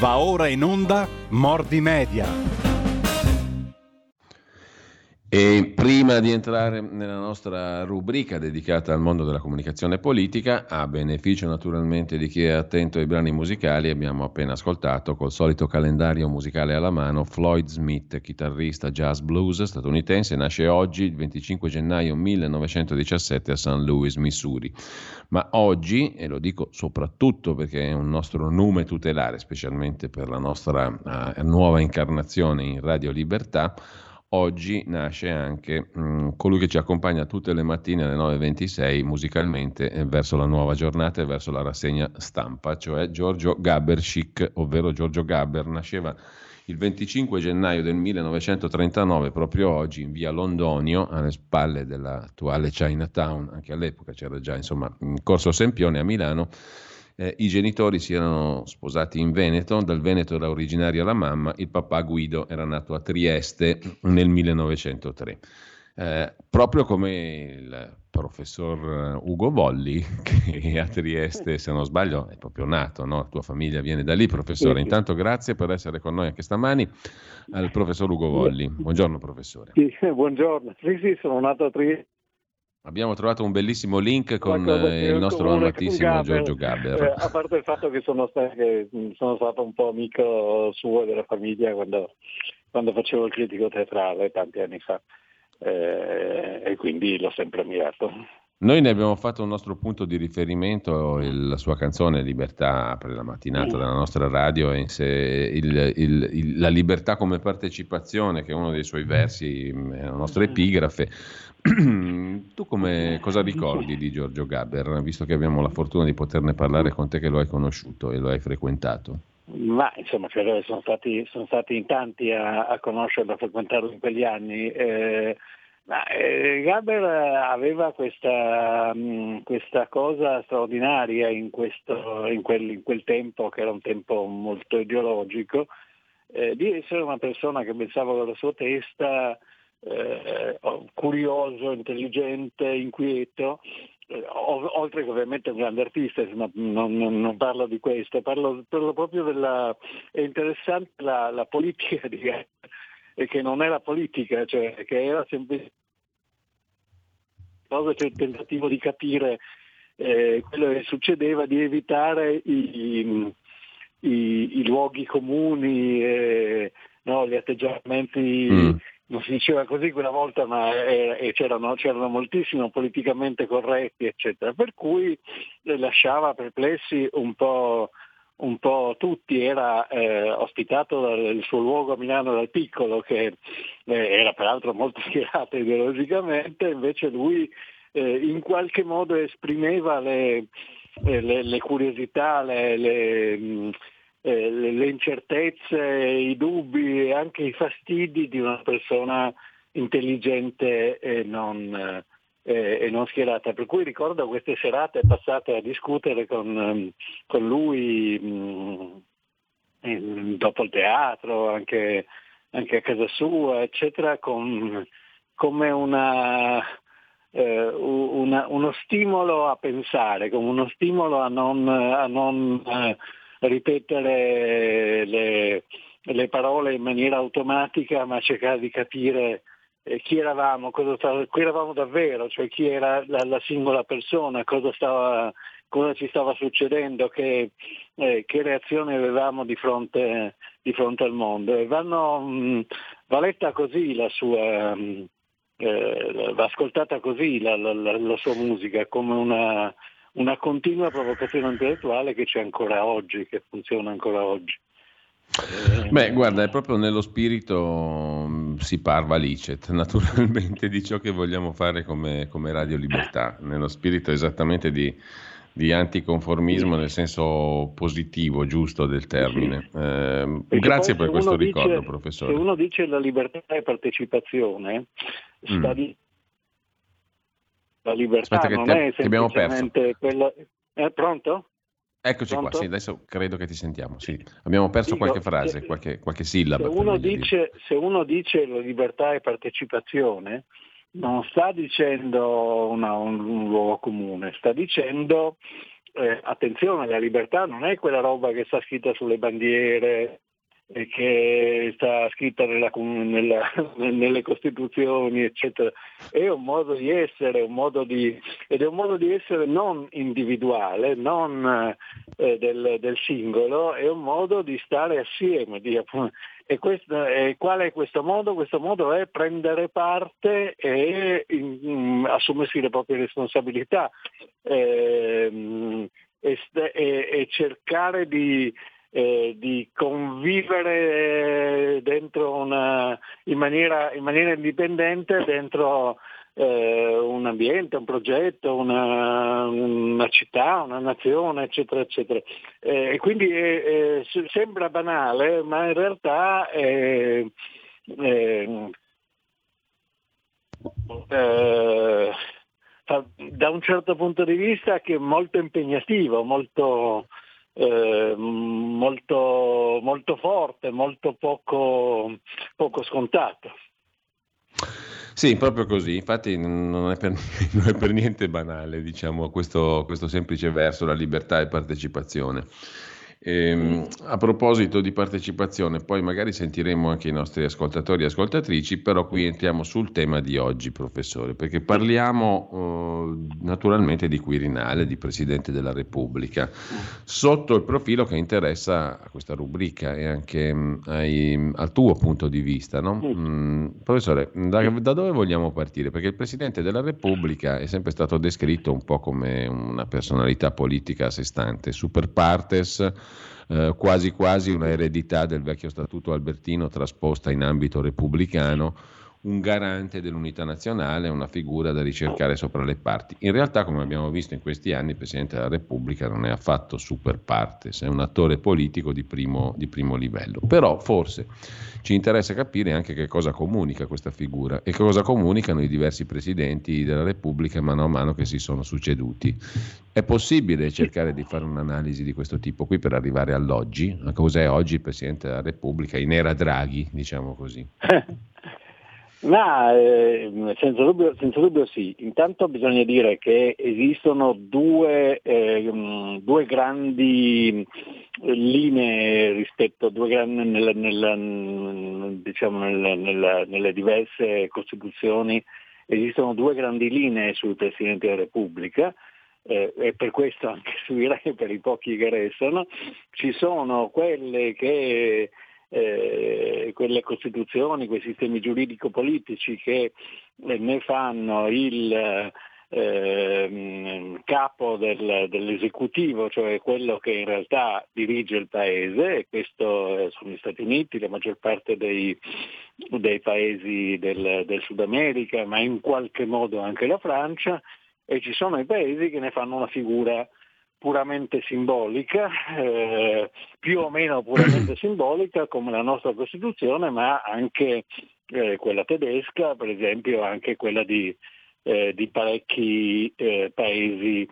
Va ora in onda Mordi Media. E prima di entrare nella nostra rubrica dedicata al mondo della comunicazione politica, a beneficio naturalmente di chi è attento ai brani musicali, abbiamo appena ascoltato col solito calendario musicale alla mano Floyd Smith, chitarrista jazz blues statunitense, nasce oggi il 25 gennaio 1917 a St. Louis, Missouri. Ma oggi, e lo dico soprattutto perché è un nostro nome tutelare, specialmente per la nostra uh, nuova incarnazione in Radio Libertà, oggi nasce anche mh, mm, colui che ci accompagna tutte le mattine alle 9.26 musicalmente eh, verso la nuova giornata e verso la rassegna stampa, cioè Giorgio Gaberschick, ovvero Giorgio Gaber, nasceva il 25 gennaio del 1939, proprio oggi, in via Londonio, alle spalle dell'attuale Chinatown, anche all'epoca c'era già insomma in Corso Sempione a Milano, eh, I genitori si erano sposati in Veneto, dal Veneto era originaria la mamma, il papà Guido era nato a Trieste nel 1903. Eh, proprio come il professor Ugo Volli, che a Trieste, se non sbaglio, è proprio nato, no? la tua famiglia viene da lì, professore. Intanto grazie per essere con noi anche stamani al professor Ugo Volli. Buongiorno professore. Sì, buongiorno. Sì, sì, sono nato a Trieste Abbiamo trovato un bellissimo link con eh, il nostro amatissimo Gaber, Giorgio Gaber. Eh, a parte il fatto che sono, stato, che sono stato un po' amico suo e della famiglia quando, quando, facevo il critico teatrale tanti anni fa eh, e quindi l'ho sempre ammirato. Noi ne abbiamo fatto un nostro punto di riferimento, il, la sua canzone Libertà apre la mattinata della nostra radio e il, il, la libertà come partecipazione, che è uno dei suoi versi, è la nostra epigrafe. tu come, cosa ricordi di Giorgio Gaber, visto che abbiamo la fortuna di poterne parlare con te che lo hai conosciuto e lo hai frequentato? Ma insomma, sono stati, sono stati in tanti a, a conoscerlo, a frequentarlo in quegli anni. Eh, ma, eh, Gaber aveva questa, mh, mm, questa, cosa straordinaria in, questo, in, quel, in, quel, tempo, che era un tempo molto ideologico, eh, di essere una persona che pensava con la sua testa, eh, curioso, intelligente, inquieto, eh, oltre che ovviamente un grande artista, ma non, non, non parlo di questo, parlo, parlo proprio della... è interessante la, la politica di Gaber e che non la politica, cioè che era semplicemente cosa c'è il tentativo di capire eh, quello che succedeva, di evitare i, i, i luoghi comuni, eh, no, gli atteggiamenti, mm. non si diceva così quella volta, ma eh, c'erano, c'erano, moltissimo politicamente corretti, eccetera, per cui lasciava perplessi un po' un po' tutti, era eh, ospitato dal suo luogo a Milano dal piccolo, che eh, era peraltro molto schierato ideologicamente, invece lui eh, in qualche modo esprimeva le, eh, le, le curiosità, le, le, eh, le, incertezze, i dubbi e anche i fastidi di una persona intelligente e non eh, e non schierata. Per cui ricordo queste serate passate a discutere con, ehm, con lui mh, mm, dopo il teatro, anche, anche, a casa sua, eccetera, con, come una, eh, una, uno stimolo a pensare, come uno stimolo a non, a non eh, ripetere le, le parole in maniera automatica, ma cercare di capire eh, chi eravamo, stava, qui eravamo davvero, cioè chi era la, la singola persona, cosa, stava, cosa, ci stava succedendo, che, eh, che reazione avevamo di fronte, di fronte, al mondo. E vanno, mh, va letta così la sua, mh, eh, va ascoltata così la, la, la sua musica, come una, una continua provocazione intellettuale che c'è ancora oggi, che funziona ancora oggi. Beh, guarda, è proprio nello spirito mm, si parva licet, naturalmente, di ciò che vogliamo fare come, come Radio Libertà, nello spirito esattamente di, di, anticonformismo nel senso positivo, giusto del termine. Eh, grazie per questo ricordo, dice, professore. Se uno dice la libertà e partecipazione, sta mm. di... la libertà Aspetta non te, è semplicemente quella... È pronto? Eccoci Pronto? qua, sì, adesso credo che ti sentiamo. Sì. Abbiamo perso Dico, qualche frase, se, qualche, qualche, sillaba. Se uno, dice, se uno, dice, la libertà e partecipazione, non sta dicendo una, un, un, luogo comune, sta dicendo eh, attenzione, la libertà non è quella roba che sta scritta sulle bandiere che sta scritta nella, nella, nelle Costituzioni, eccetera. È un modo di essere, un modo di, ed è un modo di essere non individuale, non eh, del, del, singolo, è un modo di stare assieme. Di, e, questo, e, qual è questo modo? Questo modo è prendere parte e in, in, assumersi le proprie responsabilità eh, e, e cercare di eh, di convivere eh, una, in, maniera, in, maniera, indipendente dentro eh, un ambiente, un progetto, una, una, città, una nazione, eccetera, eccetera. Eh, quindi eh, sembra banale, ma in realtà è, da un certo punto di vista che è molto impegnativo, molto, eh, molto, molto forte, molto poco, poco scontato. Sì, proprio così, infatti non è per, non è per niente banale diciamo, questo, questo semplice verso, la libertà e partecipazione. Ehm, a proposito di partecipazione, poi magari sentiremo anche i nostri ascoltatori e ascoltatrici, però qui entriamo sul tema di oggi, professore, perché parliamo eh, naturalmente di Quirinale, di Presidente della Repubblica, sotto il profilo che interessa a questa rubrica e anche mh, mm, ai, al tuo punto di vista. No? Mm, professore, da, da dove vogliamo partire? Perché il Presidente della Repubblica è sempre stato descritto un po' come una personalità politica a sé stante, super partes eh, quasi quasi una eredità del vecchio statuto albertino trasposta in ambito repubblicano, un garante dell'unità nazionale, una figura da ricercare sopra le parti. In realtà, come abbiamo visto in questi anni, il Presidente della Repubblica non è affatto super partes, è un attore politico di primo, di primo livello. Però forse ci interessa capire anche che cosa comunica questa figura e cosa comunicano i diversi presidenti della Repubblica mano a mano che si sono succeduti. È possibile cercare di fare un'analisi di questo tipo qui per arrivare all'oggi? A cos'è oggi il Presidente della Repubblica in era Draghi, diciamo così? Ma eh, senza, dubbio, senza, dubbio, sì, intanto bisogna dire che esistono due, eh, due grandi linee rispetto, grandi, nella, nella, diciamo nella, nelle diverse costituzioni, esistono due grandi linee sul Presidente della Repubblica. Eh, e per questo anche sui re, per i pochi che restano, ci sono quelle che eh, quelle costituzioni, quei sistemi giuridico-politici che eh, ne fanno il eh, capo del, dell'esecutivo, cioè quello che in realtà dirige il paese, e questo eh, sono gli Stati Uniti, la maggior parte dei, dei paesi del, del Sud America, ma in qualche modo anche la Francia, e ci sono i paesi che ne fanno una figura puramente simbolica, eh, più o meno puramente simbolica come la nostra Costituzione, ma anche eh, quella tedesca, per esempio anche quella di, eh, di parecchi eh, paesi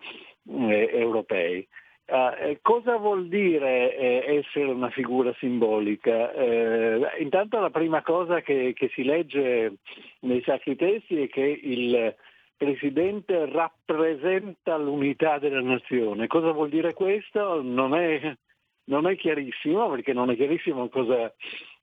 eh, europei. Uh, cosa vuol dire eh, essere una figura simbolica? Eh, intanto la prima cosa che, che, si legge nei sacri testi è che il, Presidente rappresenta l'unità della nazione. Cosa vuol dire questo? Non è, non è chiarissimo, perché non è chiarissimo cosa,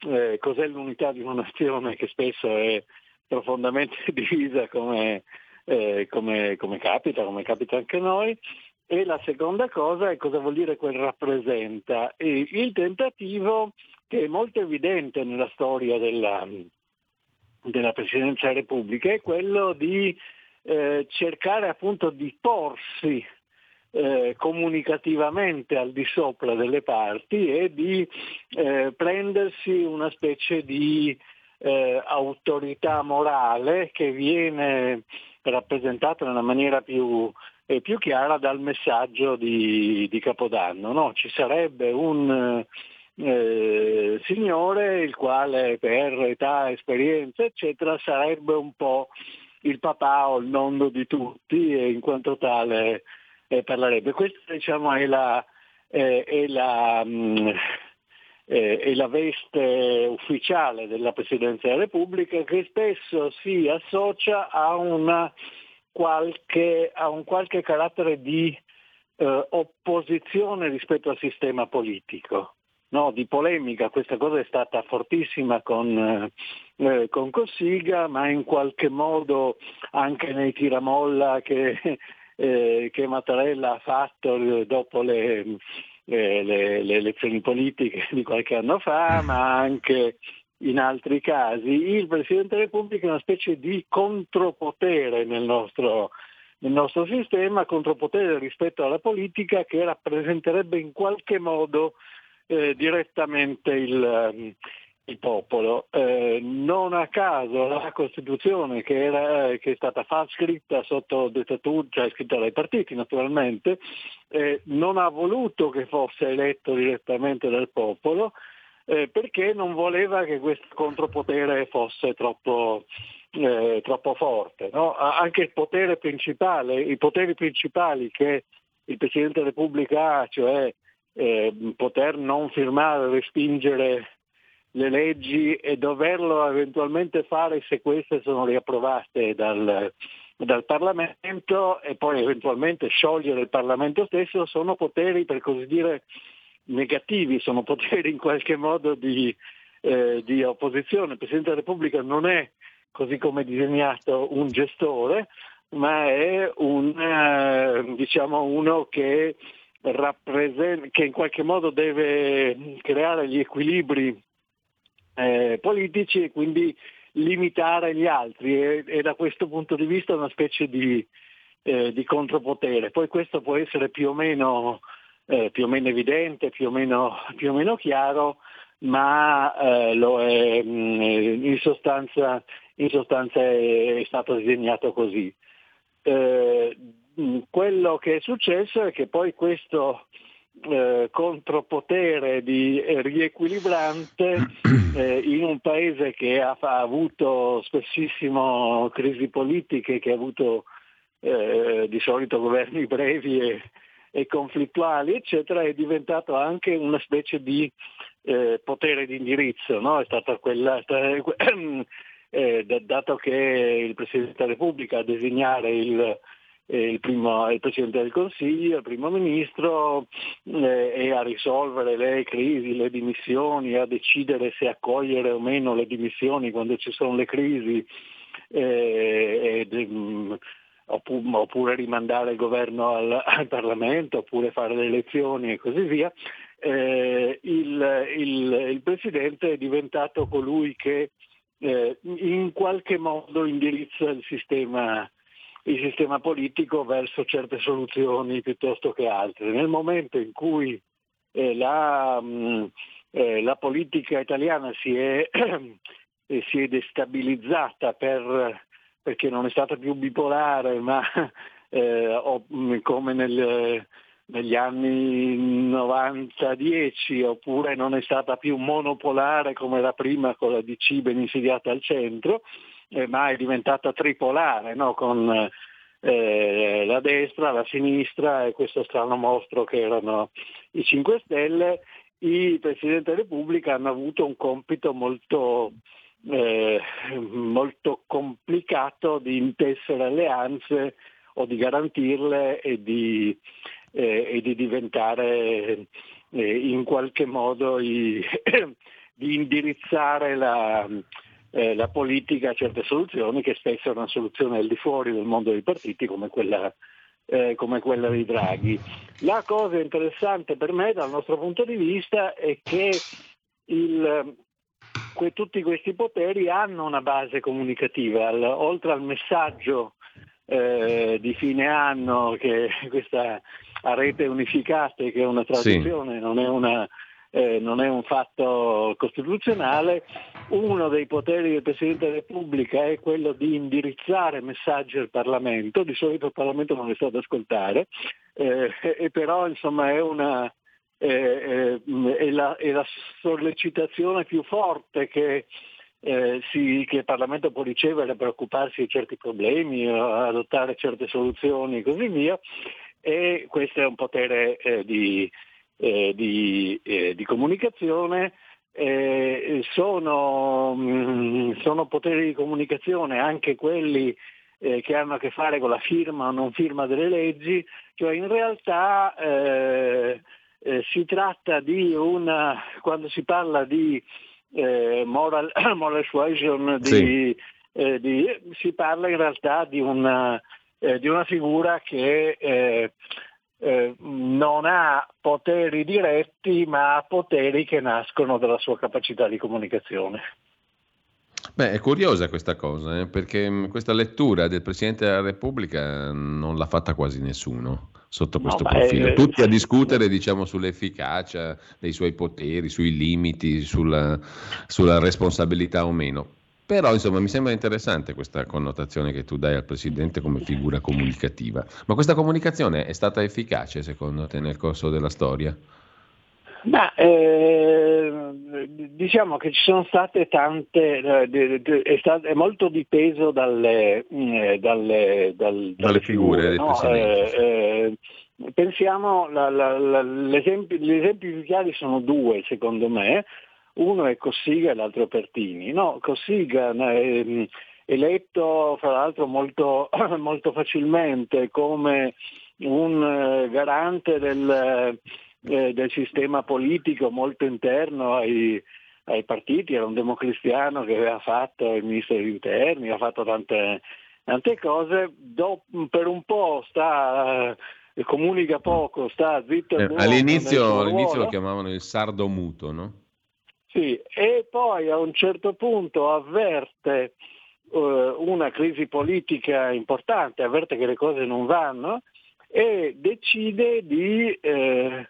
eh, cos'è l'unità di una nazione che spesso è profondamente divisa come, eh, come, come capita, come capita anche noi. E la seconda cosa è cosa vuol dire quel rappresenta. E il tentativo che è molto evidente nella storia della, della Presidenza della Repubblica è quello di eh, cercare appunto di porsi eh, comunicativamente al di sopra delle parti e di eh, prendersi una specie di eh, autorità morale che viene rappresentata nella maniera più, eh, più chiara dal messaggio di, di Capodanno. No? Ci sarebbe un eh, signore il quale per età, esperienza eccetera sarebbe un po' il papà o il nonno di tutti e in quanto tale eh, parlerebbe. Questa diciamo, è, la, eh, è, la, mh, mm, eh, è la veste ufficiale della Presidenza della Repubblica che spesso si associa a, qualche, a un qualche carattere di eh, opposizione rispetto al sistema politico. No, di polemica, questa cosa è stata fortissima con, eh, eh con Cossiga, ma in qualche modo anche nei tiramolla che, eh, che Mattarella ha fatto dopo le, eh, le, le, elezioni politiche di qualche anno fa, ma anche in altri casi, il Presidente della Repubblica è una specie di contropotere nel nostro, nel nostro sistema, contropotere rispetto alla politica che rappresenterebbe in qualche modo eh, direttamente il, il popolo. Eh, non a caso la Costituzione che, era, che è stata fa scritta sotto dettatura, cioè scritta dai partiti naturalmente, eh, non ha voluto che fosse eletto direttamente dal popolo eh, perché non voleva che questo contropotere fosse troppo, eh, troppo forte. No? Anche il potere principale, i poteri principali che il Presidente della Repubblica ha, cioè eh, poter non firmare, respingere le leggi e doverlo eventualmente fare se queste sono riapprovate dal, dal Parlamento e poi eventualmente sciogliere il Parlamento stesso, sono poteri per così dire negativi, sono poteri in qualche modo di, eh, di opposizione. Il Presidente della Repubblica non è, così come disegnato, un gestore, ma è un, eh, diciamo uno che, che in qualche modo deve creare gli equilibri eh, politici e quindi limitare gli altri e, e, da questo punto di vista una specie di, eh, di contropotere. Poi questo può essere più o meno, eh, più o meno evidente, più o meno, più o meno chiaro, ma eh, lo è, mm, in sostanza, in sostanza è, è, stato disegnato così. Eh, quello che è successo è che poi questo eh, contropotere di eh, riequilibrante eh, in un paese che ha, ha, avuto spessissimo crisi politiche, che ha avuto eh, di solito governi brevi e, e, conflittuali, eccetera, è diventato anche una specie di eh, potere di indirizzo. No? È stata quella, eh, dato che il Presidente della Repubblica a designare il il, primo, il, Presidente del Consiglio, il Primo Ministro eh, e a risolvere le crisi, le dimissioni, a decidere se accogliere o meno le dimissioni quando ci sono le crisi eh, ed, um, oppure rimandare il governo al, al, Parlamento, oppure fare le elezioni e così via. Eh, il, il, il, Presidente è diventato colui che eh, in qualche modo indirizza il sistema il sistema politico verso certe soluzioni piuttosto che altre. Nel momento in cui eh, la, mh, mm, eh, la, politica italiana si è, eh, si è destabilizzata per, perché non è stata più bipolare, ma eh, mm, come nel, negli anni 90-10, oppure non è stata più monopolare come era prima con la DC ben insediata al centro, ma è diventata tripolare no? con eh, la destra, la sinistra e questo strano mostro che erano i 5 Stelle. I Presidenti della Repubblica hanno avuto un compito molto, eh, molto complicato di intessere alleanze o di garantirle e di, eh, e di diventare eh, in qualche modo i, di indirizzare la, eh, la politica a certe soluzioni che spesso è una soluzione al di fuori del mondo dei partiti come quella, eh, come quella di Draghi. La cosa interessante per me dal nostro punto di vista è che il, que, tutti questi poteri hanno una base comunicativa, al, oltre al messaggio eh, di fine anno che questa a rete unificate che è una traduzione, sì. non è una eh, non è un fatto costituzionale, uno dei poteri del Presidente della Repubblica è quello di indirizzare messaggi al Parlamento, di solito il Parlamento non è stato ad ascoltare, eh, e però insomma è una, eh, è, la, è, la, sollecitazione più forte che, eh, si, che, il Parlamento può ricevere per occuparsi di certi problemi, adottare certe soluzioni e così via, e questo è un potere eh, di, eh, di, eh, di, comunicazione eh, sono, mh, mm, sono, poteri di comunicazione anche quelli eh, che hanno a che fare con la firma o non firma delle leggi, cioè in realtà eh, eh, si tratta di una, quando si parla di moral, moral suasion, di, sì. Di, si parla in realtà di una, di una figura che non ha poteri diretti ma ha poteri che nascono dalla sua capacità di comunicazione. Beh, è curiosa questa cosa, eh, perché mm, questa lettura del Presidente della Repubblica non l'ha fatta quasi nessuno sotto questo no, profilo. È... Tutti a discutere diciamo, sull'efficacia dei suoi poteri, sui limiti, sulla, sulla responsabilità o meno. Però insomma mi sembra interessante questa connotazione che tu dai al Presidente come figura comunicativa. Ma questa comunicazione è stata efficace secondo te nel corso della storia? Ma, eh, diciamo che ci sono state tante, eh, è, stato, è, molto dipeso dalle, mm, eh, dalle, dal, dalle figure. figure no? Eh, eh, pensiamo, la, la, la, gli esempi più chiari sono due secondo me, uno è Cossiga e l'altro è Pertini. No, Cossiga è mm, eletto fra l'altro molto, molto facilmente come un garante del eh, del sistema politico molto interno ai, ai, partiti, era un democristiano che aveva fatto il ministro degli interni, ha fatto tante, tante cose, Do, per un po' sta, eh, comunica poco, sta zitto. Eh, all'inizio, all'inizio lo chiamavano il sardo muto, no? Sì, e poi a un certo punto avverte uh, una crisi politica importante, avverte che le cose non vanno e decide di eh,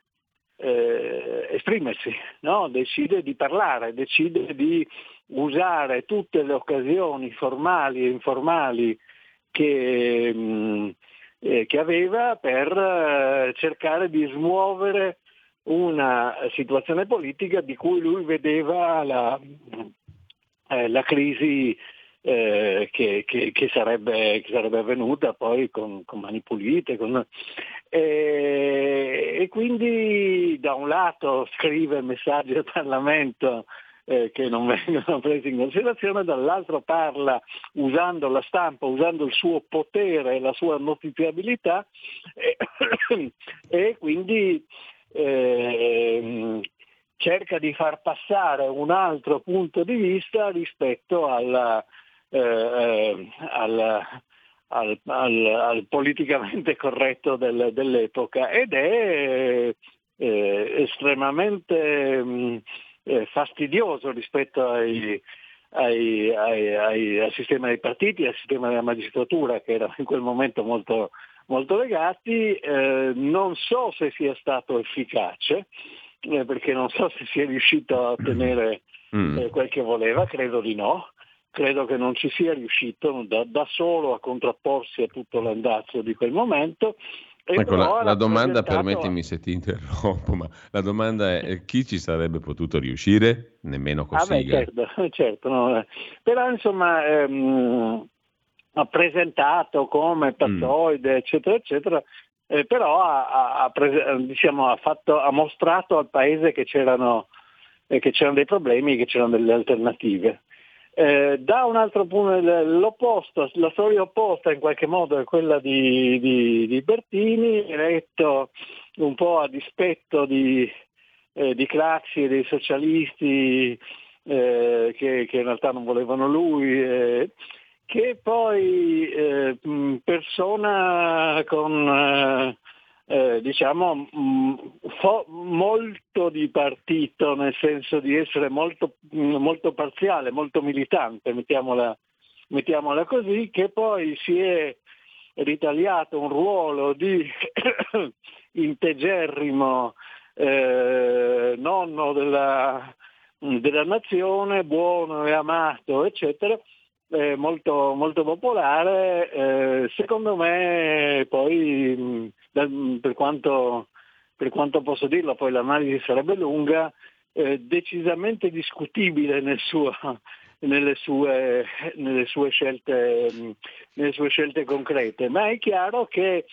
eh, esprimersi, no? decide di parlare, decide di usare tutte le occasioni formali e informali che, mh, mm, eh, che aveva per eh, cercare di smuovere una situazione politica di cui lui vedeva la, eh, la crisi eh, che, che, che, sarebbe, che, sarebbe, avvenuta poi con, con mani pulite. Con... E, e, quindi da un lato scrive messaggi al Parlamento eh, che non vengono presi in considerazione, dall'altro parla usando la stampa, usando il suo potere e la sua notiziabilità e, e quindi eh, cerca di far passare un altro punto di vista rispetto alla, eh, eh, al, al, al, al, politicamente corretto del, dell'epoca ed è eh, estremamente mh, mm, eh, fastidioso rispetto ai, ai, ai, al sistema dei partiti al sistema della magistratura che erano in quel momento molto, molto legati. Eh, non so se sia stato efficace, eh, perché non so se sia riuscito a ottenere mm. eh, quel che voleva, credo di no credo che non ci sia riuscito da, da solo a contrapporsi a tutto l'andazzo di quel momento. Ecco, la, la domanda, permettimi se ti interrompo, ma la domanda è chi ci sarebbe potuto riuscire? Nemmeno così. Ah beh, certo, certo no. Eh. però insomma ehm, presentato come pattoide, mm. eccetera, eccetera, eh, però ha, ha, diciamo, ha, fatto, ha, mostrato al paese che c'erano, eh, che c'erano dei problemi, che c'erano delle alternative. Eh, da un altro punto, l'opposto, la storia opposta in qualche modo è quella di, di, di Bertini, eletto un po' a dispetto di, eh, di Craxi e dei socialisti eh, che, che, in realtà non volevano lui, eh, che poi eh, persona con eh, eh, diciamo mm, fo- molto di partito, nel senso di essere molto, mm, molto parziale, molto militante, mettiamola, mettiamola, così, che poi si è ritagliato un ruolo di integerrimo eh, nonno della, della nazione, buono e amato, eccetera, eh, molto, molto, popolare, eh, secondo me poi mh, da, per, quanto, per, quanto, posso dirlo, poi l'analisi sarebbe lunga, eh, decisamente discutibile nel suo, nelle, sue, nelle, sue scelte, nelle, sue, scelte, concrete, ma è chiaro che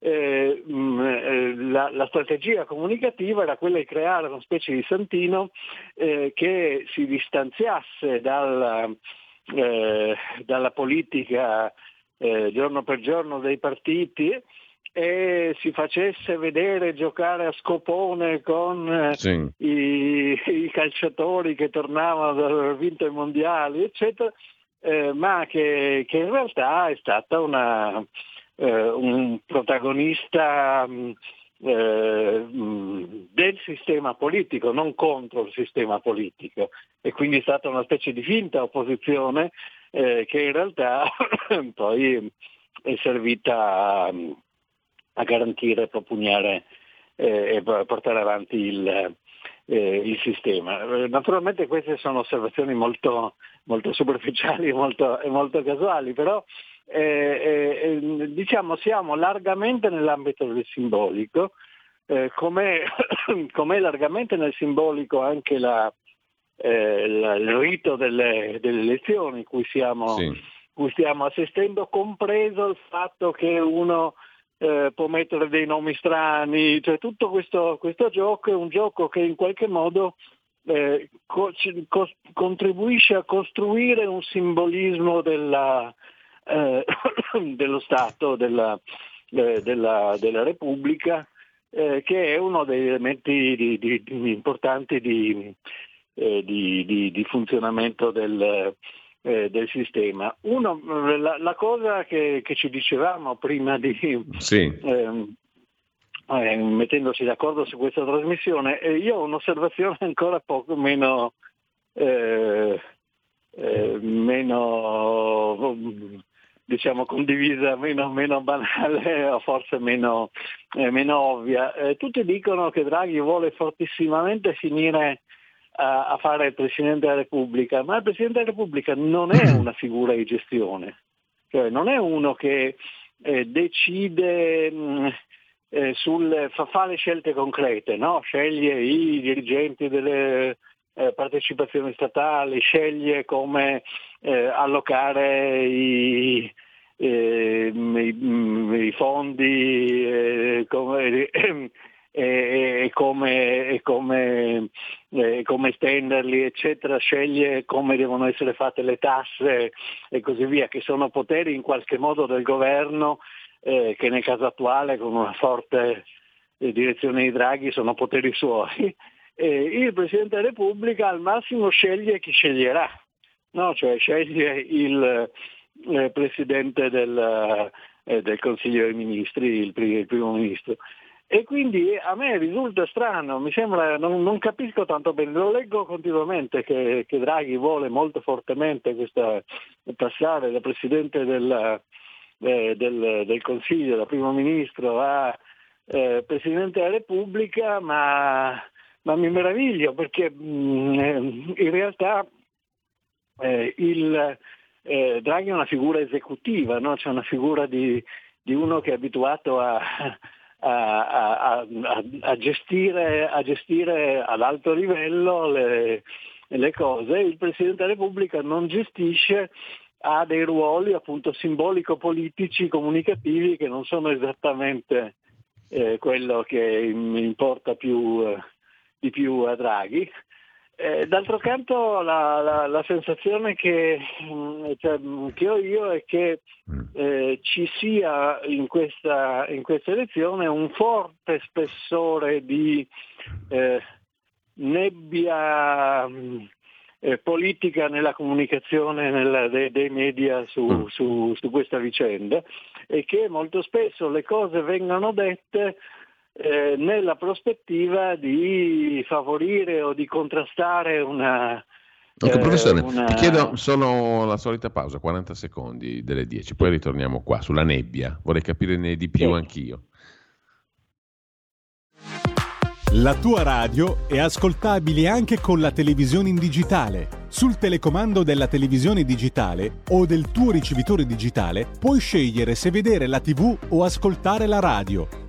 eh, mh, la, la, strategia comunicativa era quella di creare una specie di santino eh, che si distanziasse dal, eh, dalla politica eh, giorno per giorno dei partiti e si facesse vedere giocare a scopone con sì. i, i, calciatori che tornavano ad aver vinto i mondiali, eccetera, eh, ma che, che, in realtà è stata una, eh, un protagonista mh, eh, del sistema politico, non contro il sistema politico e quindi è stata una specie di finta opposizione eh, che in realtà poi è servita a, a garantire, propugnare eh, e portare avanti il, eh, il sistema. Naturalmente queste sono osservazioni molto, molto superficiali e molto, molto, casuali, però eh, eh, eh, diciamo siamo largamente nell'ambito del simbolico, eh, come è largamente nel simbolico anche la, eh, la, il rito delle, delle elezioni cui siamo, sì. cui stiamo assistendo, compreso il fatto che uno eh, può mettere dei nomi strani, cioè tutto questo, questo, gioco è un gioco che in qualche modo co- co- contribuisce a costruire un simbolismo della, eh, dello Stato, della, eh, della, della Repubblica, eh, che è uno degli elementi di, di, di importanti di, eh, di funzionamento del, eh, del sistema. Uno, la, la cosa che, che, ci dicevamo prima di sì. ehm, eh, mettendoci d'accordo su questa trasmissione, io ho un'osservazione ancora poco meno, eh, eh, meno diciamo condivisa, meno, meno, banale o forse meno, eh, meno ovvia. tutti dicono che Draghi vuole fortissimamente finire a, a fare il Presidente della Repubblica, ma il Presidente della Repubblica non è una figura di gestione, cioè non è uno che eh, decide mh, mm, eh, sul, fa, fa, le scelte concrete, no? sceglie i dirigenti delle eh, partecipazioni statali, sceglie come eh, allocare i, eh, i, i, fondi, eh, come, e, come, e come, e come estenderli, eccetera, sceglie come devono essere fatte le tasse e così via, che sono poteri in qualche modo del governo eh, che nel caso attuale con una forte eh, direzione di Draghi sono poteri suoi. E il Presidente della Repubblica al massimo sceglie chi sceglierà, no? cioè sceglie il eh, Presidente del, eh, del, Consiglio dei Ministri, il, il Primo Ministro. E quindi a me risulta strano, mi sembra, non, non capisco tanto bene, lo leggo continuamente che, che Draghi vuole molto fortemente questa, passare da Presidente del, eh, del, del, Consiglio, da Primo Ministro a eh, Presidente della Repubblica, ma, ma mi meraviglio perché mh, mm, in realtà eh, il, eh, Draghi è una figura esecutiva, no? c'è una figura di, di uno che è abituato a a, a, a, gestire, gestire, ad alto livello le, le, cose. Il Presidente della Repubblica non gestisce, ha dei ruoli appunto simbolico-politici, comunicativi che non sono esattamente eh, quello che importa più, eh, di più a Draghi. Eh, d'altro canto la, la, la sensazione che, mm, cioè, che, ho io è che mm. eh, ci sia in questa, in questa, elezione un forte spessore di eh, nebbia mm, eh, politica nella comunicazione nella, dei, dei, media su, su, su questa vicenda e che molto spesso le cose vengono dette eh, nella prospettiva di favorire o di contrastare una... Ok, eh, professore, una... ti chiedo solo la solita pausa, 40 secondi delle 10, poi ritorniamo qua sulla nebbia, vorrei capirne di più sì. anch'io. La tua radio è ascoltabile anche con la televisione in digitale. Sul telecomando della televisione digitale o del tuo ricevitore digitale puoi scegliere se vedere la TV o ascoltare la radio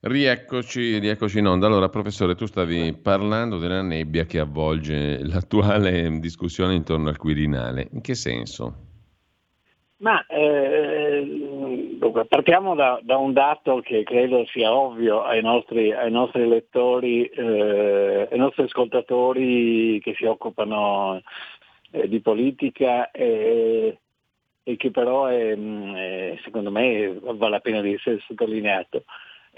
Rieccoci, rieccoci in onda. Allora, professore, tu stavi parlando della nebbia che avvolge l'attuale discussione intorno al Quirinale. In che senso? Ma eh, dunque, partiamo da, da, un dato che credo sia ovvio ai nostri, ai nostri lettori, eh, ai nostri ascoltatori che si occupano eh, di politica e, e che però è, è, secondo me vale la pena di essere sottolineato.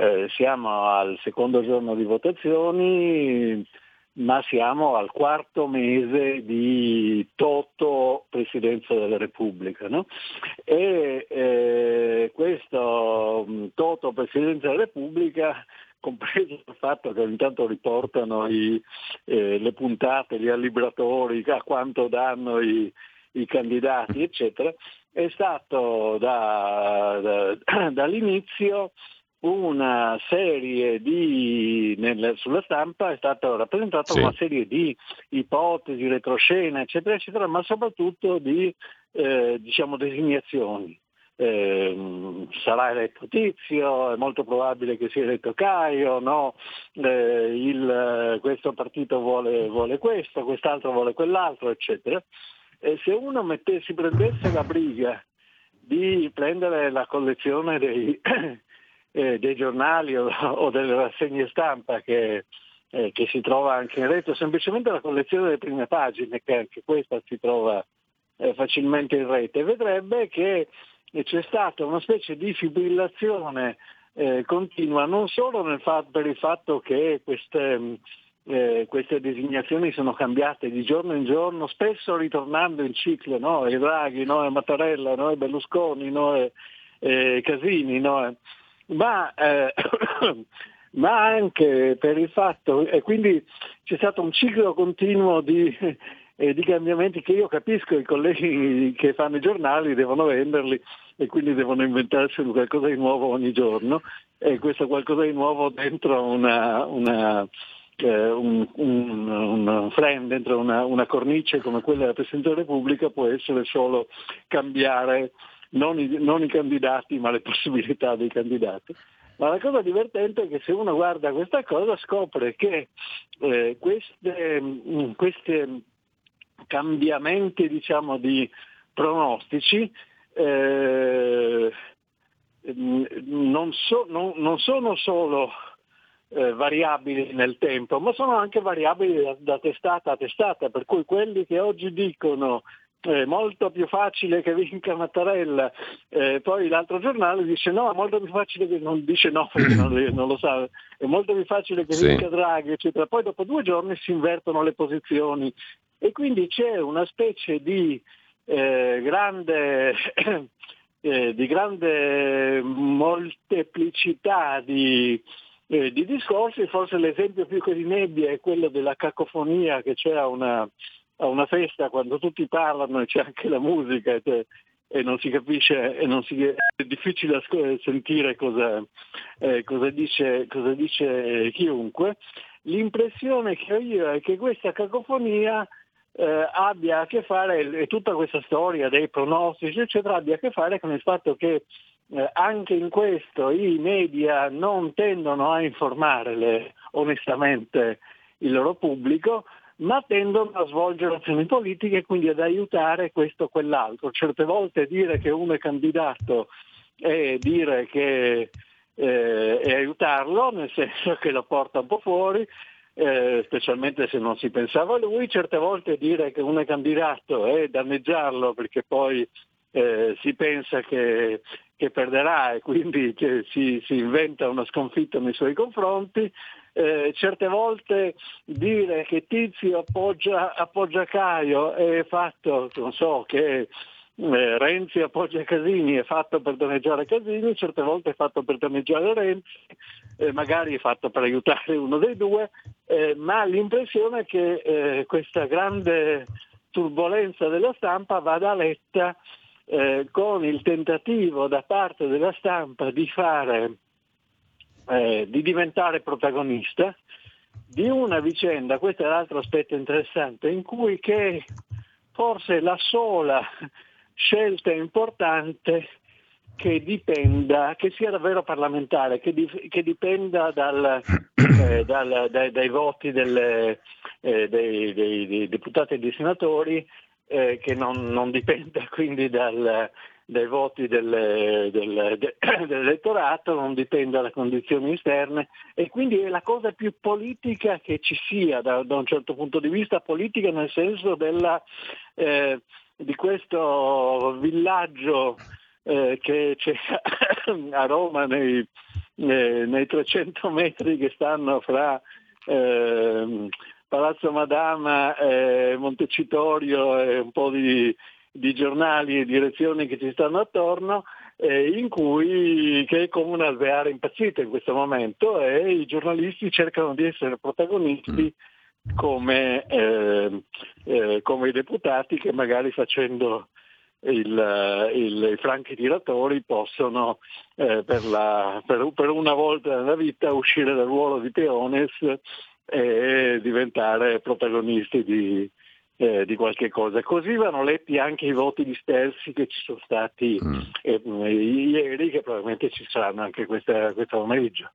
Eh, siamo al secondo giorno di votazioni, ma siamo al quarto mese di Toto Presidenza della Repubblica. No? E eh, questo mm, Toto Presidenza della Repubblica compreso il fatto che ogni tanto riportano i, eh, le puntate, gli allibratori, a quanto danno i, i candidati, eccetera, è stato da, da, dall'inizio una serie di, nel, sulla stampa è stata rappresentata sì. una serie di ipotesi, retroscena, eccetera, eccetera, ma soprattutto di eh, diciamo, designazioni. Eh, sarà eletto Tizio, è molto probabile che sia eletto Caio, no? eh, il, questo partito vuole, vuole, questo, quest'altro vuole quell'altro, eccetera. E se uno mettesse, prendesse la briga di prendere la collezione dei, eh, dei giornali o, o, delle rassegne stampa che, eh, che, si trova anche in rete, semplicemente la collezione delle prime pagine, che anche questa si trova eh, facilmente in rete, vedrebbe che c'è stata una specie di fibrillazione eh, continua, non solo fatto, per il fatto che queste, eh, queste, designazioni sono cambiate di giorno in giorno, spesso ritornando in ciclo, no? e Draghi, no? Mattarella, no? Berlusconi, no? e, e Casini, no? Ma, eh, ma anche per il fatto, e quindi c'è stato un ciclo continuo di, eh, di cambiamenti che io capisco i colleghi che fanno i giornali devono venderli e quindi devono inventarsi qualcosa di nuovo ogni giorno e questo qualcosa di nuovo dentro una, una, eh, un, un, un, frame, dentro una, una, cornice come quella della Presidente della Repubblica può essere solo cambiare non i, non i candidati ma le possibilità dei candidati. Ma la cosa divertente è che se uno guarda questa cosa scopre che eh, queste, mm, questi cambiamenti diciamo, di pronostici eh, non, so, non, non, sono solo eh, variabili nel tempo, ma sono anche variabili da, da, testata a testata, per cui quelli che oggi dicono è molto più facile che vinca Mattarella, eh, poi l'altro giornale dice no, è molto più facile che non dice no perché non, non lo sa, è molto più facile che sì. vinca Draghi, eccetera. Poi dopo due giorni si invertono le posizioni e quindi c'è una specie di eh, grande eh, di grande molteplicità di, eh, di discorsi, forse l'esempio più che di nebbia è quello della cacofonia che c'è a una, a una festa quando tutti parlano e c'è anche la musica e, e non si capisce non si, è difficile sentire cosa, eh, cosa, dice, cosa dice chiunque. L'impressione che ho io è che questa cacofonia eh, abbia a che fare, e tutta questa storia dei pronostici, eccetera, abbia a che fare con il fatto che eh, anche in questo i media non tendono a informare onestamente il loro pubblico, ma tendono a svolgere azioni politiche e quindi ad aiutare questo o quell'altro. Certe volte dire che uno è candidato è dire che eh, è aiutarlo, nel senso che lo porta un po' fuori, eh, specialmente se non si pensava a lui, certe volte dire che uno è candidato è danneggiarlo perché poi eh, si pensa che, che, perderà e quindi si, si, inventa una sconfitta nei suoi confronti, eh, certe volte dire che Tizio appoggia, appoggia Caio è fatto, non so, che eh, Renzi appoggia Casini è fatto per danneggiare Casini, certe volte è fatto per danneggiare Renzi, eh, magari è fatto per aiutare uno dei due, eh, ma l'impressione è che eh, questa grande turbolenza della stampa vada letta eh, con il tentativo da parte della stampa di fare eh, di diventare protagonista di una vicenda, questo è l'altro aspetto interessante, in cui che forse la sola scelta importante che dipenda, che sia davvero parlamentare, che, di, che dipenda dal, eh, dal, dai, dai, voti delle, eh, dei, dei, dei, deputati e dei senatori, eh, che non, non, dipenda quindi dal, dai voti del, del, de, dell'elettorato, non dipende dalle condizioni esterne e quindi è la cosa più politica che ci sia da, da un certo punto di vista, politica nel senso della, eh, di questo villaggio eh, che c'è a Roma nei, eh, nei 300 metri che stanno fra eh, Palazzo Madama, Montecitorio e un po' di, di, giornali e direzioni che ci stanno attorno, eh, in cui, che è come un alveare impazzito in questo momento e i giornalisti cercano di essere protagonisti mm. come, eh, eh, come i deputati che magari facendo il, il, i franchi tiratori possono eh, per, la, per, per, una volta nella vita uscire dal ruolo di peones e diventare protagonisti di, eh, di qualche cosa. Così vanno letti anche i voti dispersi che ci sono stati mm. eh, ieri, che probabilmente ci saranno anche questa, questo pomeriggio.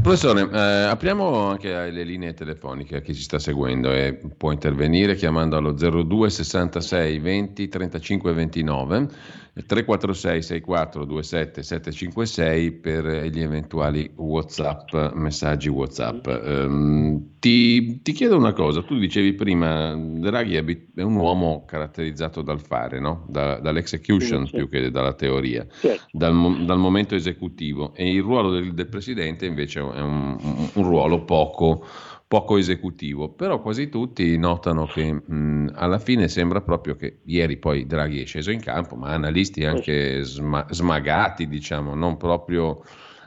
Professore, eh, apriamo anche le linee telefoniche a chi ci sta seguendo e può intervenire chiamando allo 02 66 20 35 29 346 64 27 756 per gli eventuali WhatsApp, messaggi WhatsApp. Um, ti, ti, chiedo una cosa, tu dicevi prima, Draghi è un uomo caratterizzato dal fare, no? da, dall'execution sì, sì. più che dalla teoria, sì. dal, dal, momento esecutivo e il ruolo del, del Presidente invece è un, un, un ruolo poco poco esecutivo, però quasi tutti notano che mh, alla fine sembra proprio che ieri poi Draghi è sceso in campo, ma analisti anche sma- smagati, diciamo, non proprio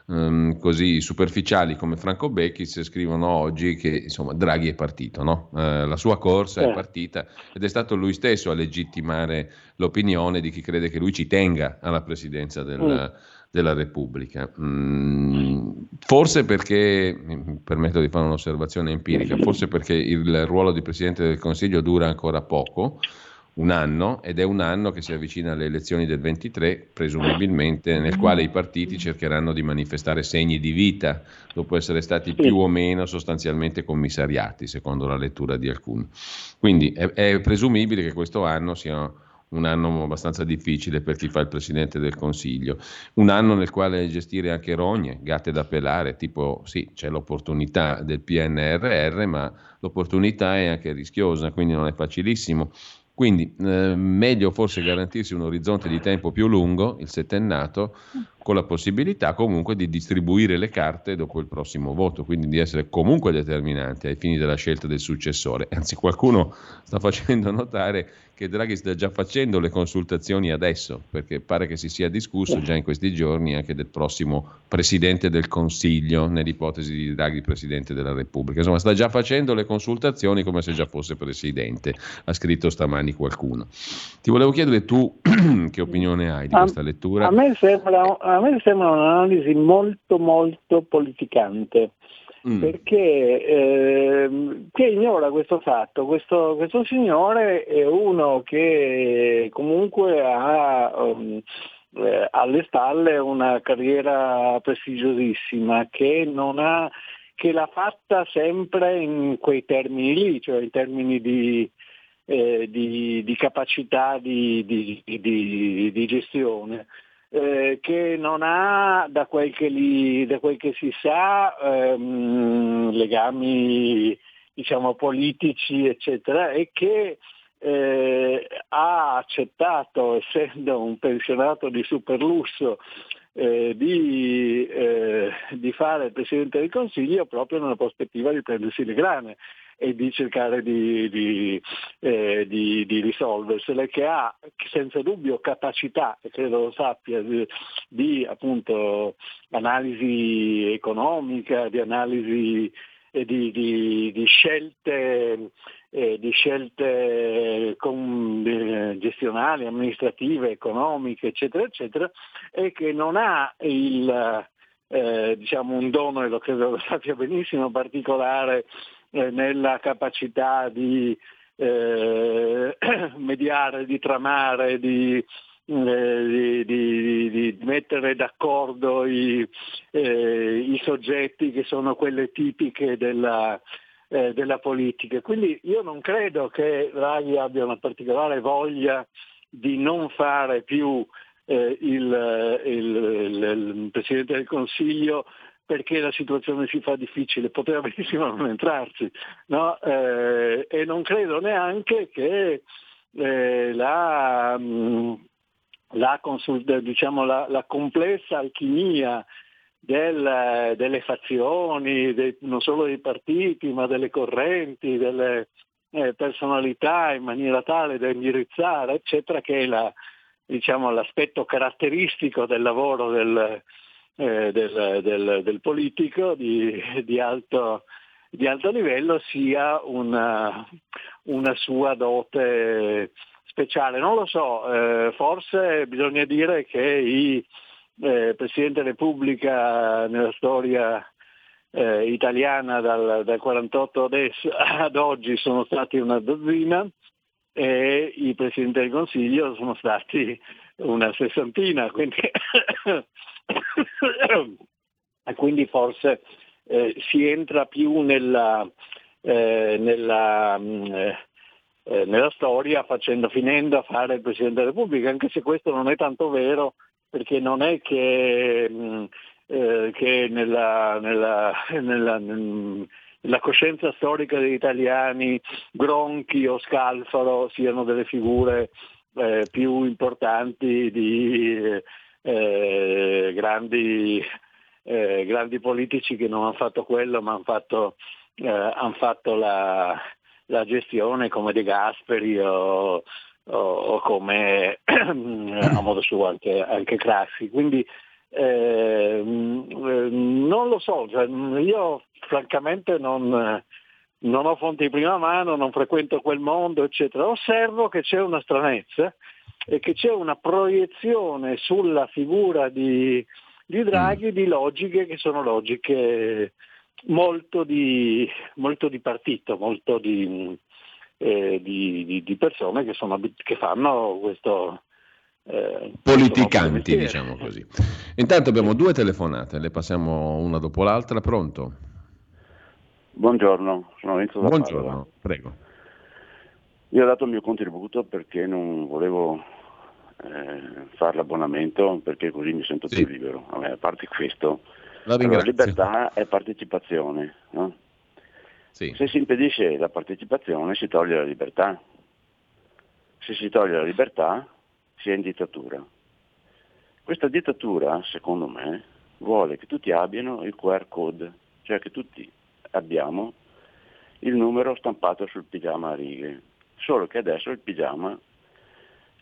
um, così superficiali come Franco Becchis scrivono oggi che insomma Draghi è partito, no? eh, la sua corsa è partita ed è stato lui stesso a legittimare l'opinione di chi crede che lui ci tenga alla presidenza del, mm della Repubblica. Mm, forse perché, mi permetto di fare un'osservazione empirica, forse perché il ruolo di Presidente del Consiglio dura ancora poco, un anno, ed è un anno che si avvicina alle elezioni del 23, presumibilmente, nel quale i partiti cercheranno di manifestare segni di vita, dopo essere stati più o meno sostanzialmente commissariati, secondo la lettura di alcuni. Quindi è, è presumibile che questo anno sia un anno abbastanza difficile per chi fa il Presidente del Consiglio, un anno nel quale gestire anche rogne, gatte da pelare, tipo sì, c'è l'opportunità del PNRR, ma l'opportunità è anche rischiosa, quindi non è facilissimo. Quindi eh, meglio forse garantirsi un orizzonte di tempo più lungo, il settennato, con la possibilità comunque di distribuire le carte dopo il prossimo voto, quindi di essere comunque determinanti ai fini della scelta del successore. Anzi, qualcuno sta facendo notare che Draghi sta già facendo le consultazioni adesso, perché pare che si sia discusso già in questi giorni anche del prossimo Presidente del Consiglio, nell'ipotesi di Draghi Presidente della Repubblica. Insomma, sta già facendo le consultazioni come se già fosse Presidente, ha scritto stamani qualcuno. Ti volevo chiedere tu che opinione hai di questa lettura? A me sembra, a me sembra un'analisi molto molto politicante. Mm. perché eh, che ignora questo fatto. Questo, questo, signore è uno che comunque ha um, eh, alle spalle una carriera prestigiosissima, che, ha, che l'ha fatta sempre in quei termini lì, cioè in termini di, eh, di, di capacità di, di gestione eh, che non ha, da quel che, li, da quel che si sa, ehm, legami diciamo, politici, eccetera, e che eh, ha accettato, essendo un pensionato di superlusso, eh, di, eh, di, fare il Presidente del Consiglio proprio nella prospettiva di prendersi le grane e di cercare di, di, eh, di, di risolversele, che ha senza dubbio capacità, e credo lo sappia, di, appunto analisi economica, di analisi di, di, di, scelte, eh, di scelte con, eh, gestionali, amministrative, economiche, eccetera, eccetera, e che non ha il, eh, diciamo un dono, e lo credo lo sappia benissimo, particolare eh, nella capacità di eh, mediare, di tramare, di, eh, di, di, di, mettere d'accordo i, eh, i, soggetti che sono quelle tipiche della, eh, della, politica. Quindi io non credo che Draghi abbia una particolare voglia di non fare più eh, il, il, il, il Presidente del Consiglio perché la situazione si fa difficile, poteva benissimo non entrarci, no? eh, e non credo neanche che eh, la, mm, la, consult- diciamo, la, la, complessa alchimia del, delle fazioni, dei, non solo dei partiti, ma delle correnti, delle eh, personalità in maniera tale da indirizzare, eccetera, che è la, diciamo, l'aspetto caratteristico del lavoro del, eh, del, del, del, politico di, di, alto, di, alto, livello sia una, una, sua dote speciale. Non lo so, eh, forse bisogna dire che i eh, Presidente della Repubblica nella storia eh, italiana dal, dal 48 adesso, ad oggi sono stati una dozzina e i Presidenti del Consiglio sono stati una sessantina, quindi quindi forse eh, si entra più nella, eh, nella, mm, eh, nella, storia facendo, finendo a fare il Presidente della Repubblica, anche se questo non è tanto vero perché non è che, mh, mm, eh, che nella, nella, nella nella coscienza storica degli italiani Gronchi o Scalfaro siano delle figure eh, più importanti di eh, grandi, eh, grandi, politici che non hanno fatto quello ma hanno fatto, eh, han fatto la, la, gestione come De Gasperi o, o, come a modo suo anche, anche Craxi. Quindi eh, non lo so, cioè, io francamente non, non ho fonti di prima mano, non frequento quel mondo, eccetera. Osservo che c'è una stranezza e che c'è una proiezione sulla figura di, di Draghi di logiche che sono logiche molto di, molto di partito, molto di, eh, di, di persone che, sono, che, fanno questo... Eh, Politicanti, diciamo così. Intanto abbiamo due telefonate, le passiamo una dopo l'altra. Pronto? Buongiorno, sono Enzo da Buongiorno, Padova. prego. Io ho dato il mio contributo perché non volevo eh, fare l'abbonamento perché così mi sento sì. più libero. A, me, a parte questo, la allora, libertà è partecipazione. No? Sì. Se si impedisce la partecipazione si toglie la libertà. Se si toglie la libertà si è in dittatura. Questa dittatura, secondo me, vuole che tutti abbiano il QR code, cioè che tutti abbiamo il numero stampato sul pigiama a righe, solo che adesso il pigiama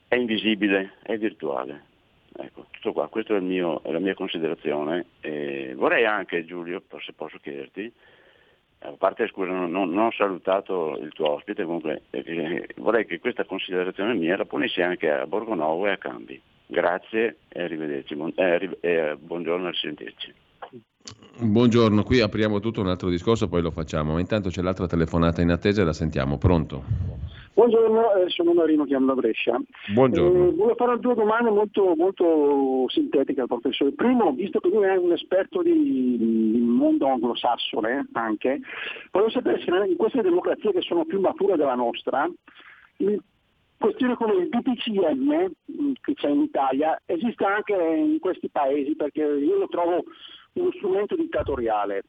è invisibile, è virtuale. Ecco, tutto qua, questa è, è, la mia considerazione. E vorrei anche, Giulio, se posso chiederti, a parte scusa, non, non, ho salutato il tuo ospite, comunque eh, vorrei che questa considerazione mia la ponessi anche a Borgonovo e a Cambi. Grazie e arrivederci, buon, eh, eh, buongiorno e a sentirci. Buongiorno, qui apriamo tutto un altro discorso, poi lo facciamo. Intanto c'è l'altra telefonata in attesa e la sentiamo. Pronto? Buongiorno, sono Marino, chiamo da Brescia. Buongiorno. Eh, volevo fare due domande molto, molto sintetiche al professore. Primo, visto che lui è un esperto di, di mondo anglosassone anche, volevo sapere se in queste democrazie che sono più mature della nostra, questione come il DPCM mm, che c'è in Italia esiste anche in questi paesi perché io lo trovo uno strumento dittatoriale,